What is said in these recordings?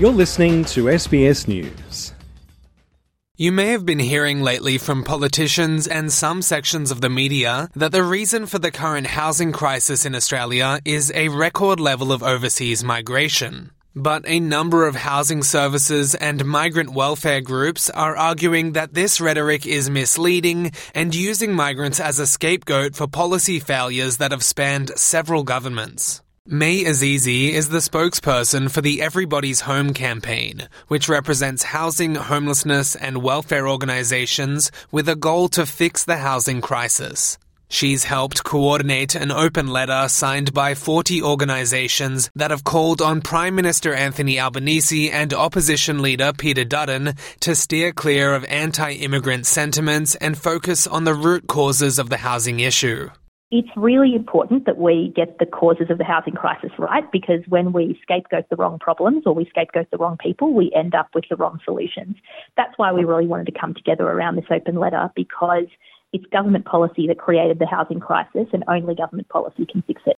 You're listening to SBS News. You may have been hearing lately from politicians and some sections of the media that the reason for the current housing crisis in Australia is a record level of overseas migration. But a number of housing services and migrant welfare groups are arguing that this rhetoric is misleading and using migrants as a scapegoat for policy failures that have spanned several governments. Maiy Azize is the spokesperson for the Everybody's Home campaign, which represents housing, homelessness, and welfare organizations with a goal to fix the housing crisis. She's helped coordinate an open letter signed by 40 organizations that have called on Prime Minister Anthony Albanese and opposition leader Peter Dutton to steer clear of anti-immigrant sentiments and focus on the root causes of the housing issue it's really important that we get the causes of the housing crisis right because when we scapegoat the wrong problems or we scapegoat the wrong people, we end up with the wrong solutions. That's why we really wanted to come together around this open letter because it's government policy that created the housing crisis and only government policy can fix it.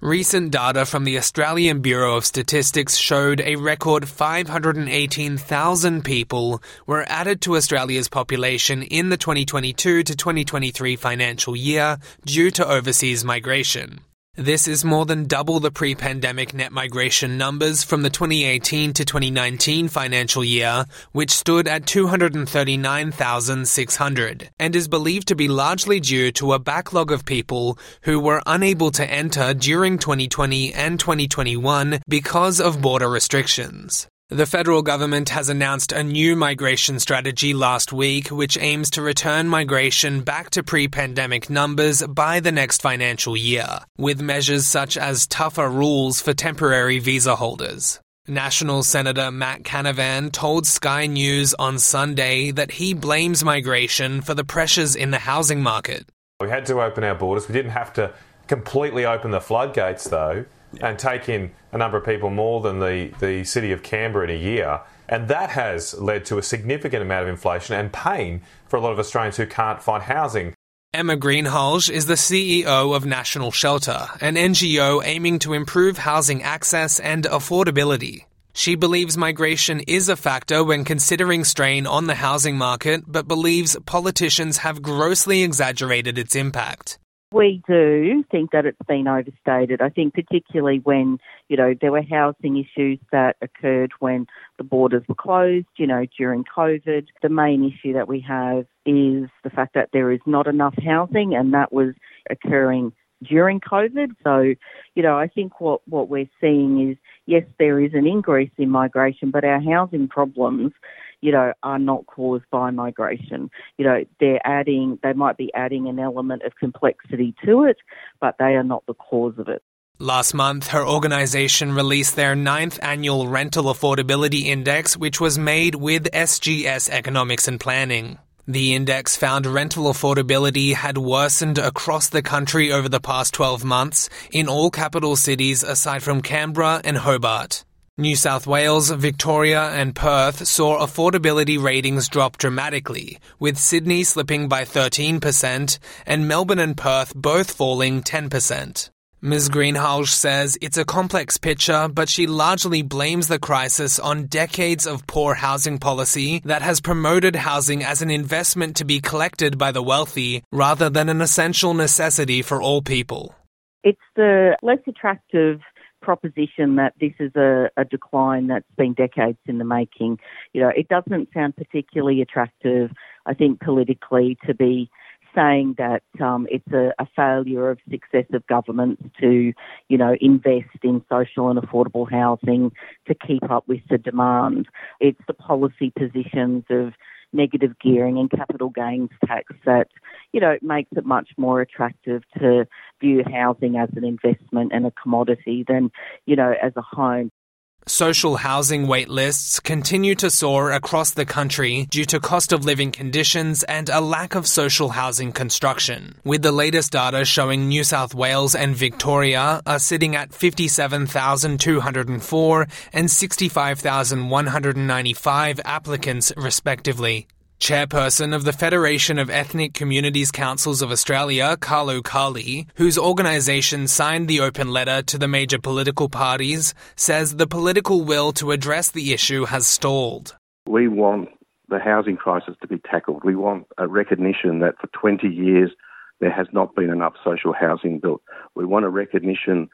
Recent data from the Australian Bureau of Statistics showed a record 518,000 people were added to Australia's population in the 2022 to 2023 financial year due to overseas migration. This is more than double the pre-pandemic net migration numbers from the 2018 to 2019 financial year, which stood at 239,600, and is believed to be largely due to a backlog of people who were unable to enter during 2020 and 2021 because of border restrictions. The federal government has announced a new migration strategy last week, which aims to return migration back to pre pandemic numbers by the next financial year, with measures such as tougher rules for temporary visa holders. National Senator Matt Canavan told Sky News on Sunday that he blames migration for the pressures in the housing market. We had to open our borders. We didn't have to completely open the floodgates, though and take in a number of people more than the, the city of Canberra in a year. And that has led to a significant amount of inflation and pain for a lot of Australians who can't find housing. Emma Greenhalgh is the CEO of National Shelter, an NGO aiming to improve housing access and affordability. She believes migration is a factor when considering strain on the housing market, but believes politicians have grossly exaggerated its impact. We do think that it's been overstated. I think particularly when, you know, there were housing issues that occurred when the borders were closed, you know, during COVID. The main issue that we have is the fact that there is not enough housing and that was occurring during COVID. So, you know, I think what, what we're seeing is, yes, there is an increase in migration, but our housing problems you know, are not caused by migration. You know, they're adding, they might be adding an element of complexity to it, but they are not the cause of it. Last month, her organization released their ninth annual Rental Affordability Index, which was made with SGS Economics and Planning. The index found rental affordability had worsened across the country over the past 12 months in all capital cities aside from Canberra and Hobart. New South Wales, Victoria, and Perth saw affordability ratings drop dramatically, with Sydney slipping by 13% and Melbourne and Perth both falling 10%. Ms. Greenhalgh says it's a complex picture, but she largely blames the crisis on decades of poor housing policy that has promoted housing as an investment to be collected by the wealthy rather than an essential necessity for all people. It's the less attractive proposition that this is a, a, decline that's been decades in the making. You know, it doesn't sound particularly attractive, I think, politically to be saying that um, it's a, a, failure of successive governments to, you know, invest in social and affordable housing to keep up with the demand. It's the policy positions of negative gearing and capital gains tax that, you know, it makes it much more attractive to view housing as an investment and a commodity than, you know, as a home. Social housing waitlists continue to soar across the country due to cost of living conditions and a lack of social housing construction, with the latest data showing New South Wales and Victoria are sitting at 57,204 and 65,195 applicants respectively. Chairperson of the Federation of Ethnic Communities Councils of Australia, Carlo Carli, whose organisation signed the open letter to the major political parties, says the political will to address the issue has stalled. We want the housing crisis to be tackled. We want a recognition that for 20 years there has not been enough social housing built. We want a recognition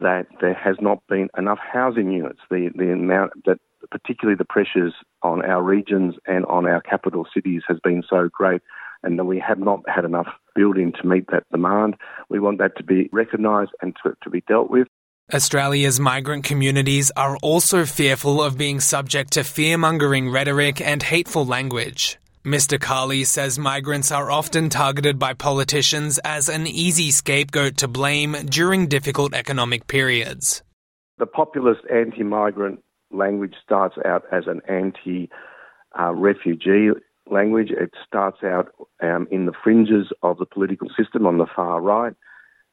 that there has not been enough housing units. The, the amount that particularly the pressures on our regions and on our capital cities has been so great and that we have not had enough building to meet that demand. We want that to be recognised and to, to be dealt with. Australia's migrant communities are also fearful of being subject to fear mongering rhetoric and hateful language. Mr. Carli says migrants are often targeted by politicians as an easy scapegoat to blame during difficult economic periods. The populist anti migrant language starts out as an anti refugee language. It starts out um, in the fringes of the political system on the far right,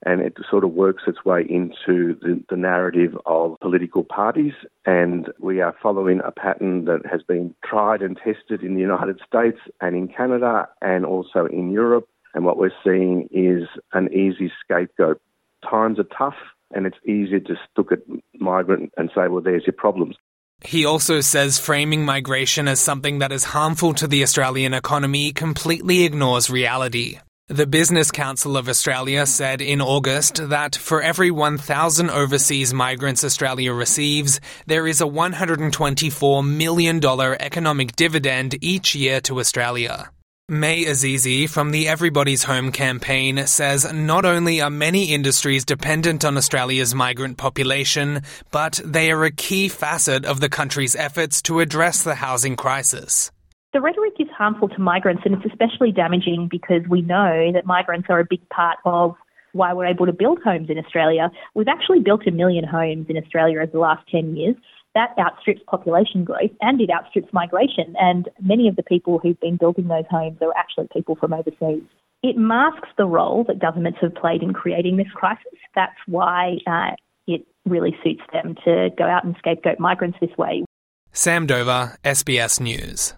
and it sort of works its way into the, the narrative of political parties. And we are following a pattern that has been tried and tested in the United States and in Canada and also in Europe. And what we're seeing is an easy scapegoat. Times are tough, and it's easier to look at migrant and say, well, there's your problems. He also says framing migration as something that is harmful to the Australian economy completely ignores reality. The Business Council of Australia said in August that for every 1,000 overseas migrants Australia receives, there is a $124 million economic dividend each year to Australia. Maiy Azize from the Everybody's Home campaign says not only are many industries dependent on Australia's migrant population, but they are a key facet of the country's efforts to address the housing crisis. The rhetoric is harmful to migrants, and it's especially damaging because we know that migrants are a big part of why we're able to build homes in Australia. We've actually built a million homes in Australia over the last 10 years, that outstrips population growth and it outstrips migration. And many of the people who've been building those homes are actually people from overseas. It masks the role that governments have played in creating this crisis. That's why uh, it really suits them to go out and scapegoat migrants this way. Sam Dover, SBS News.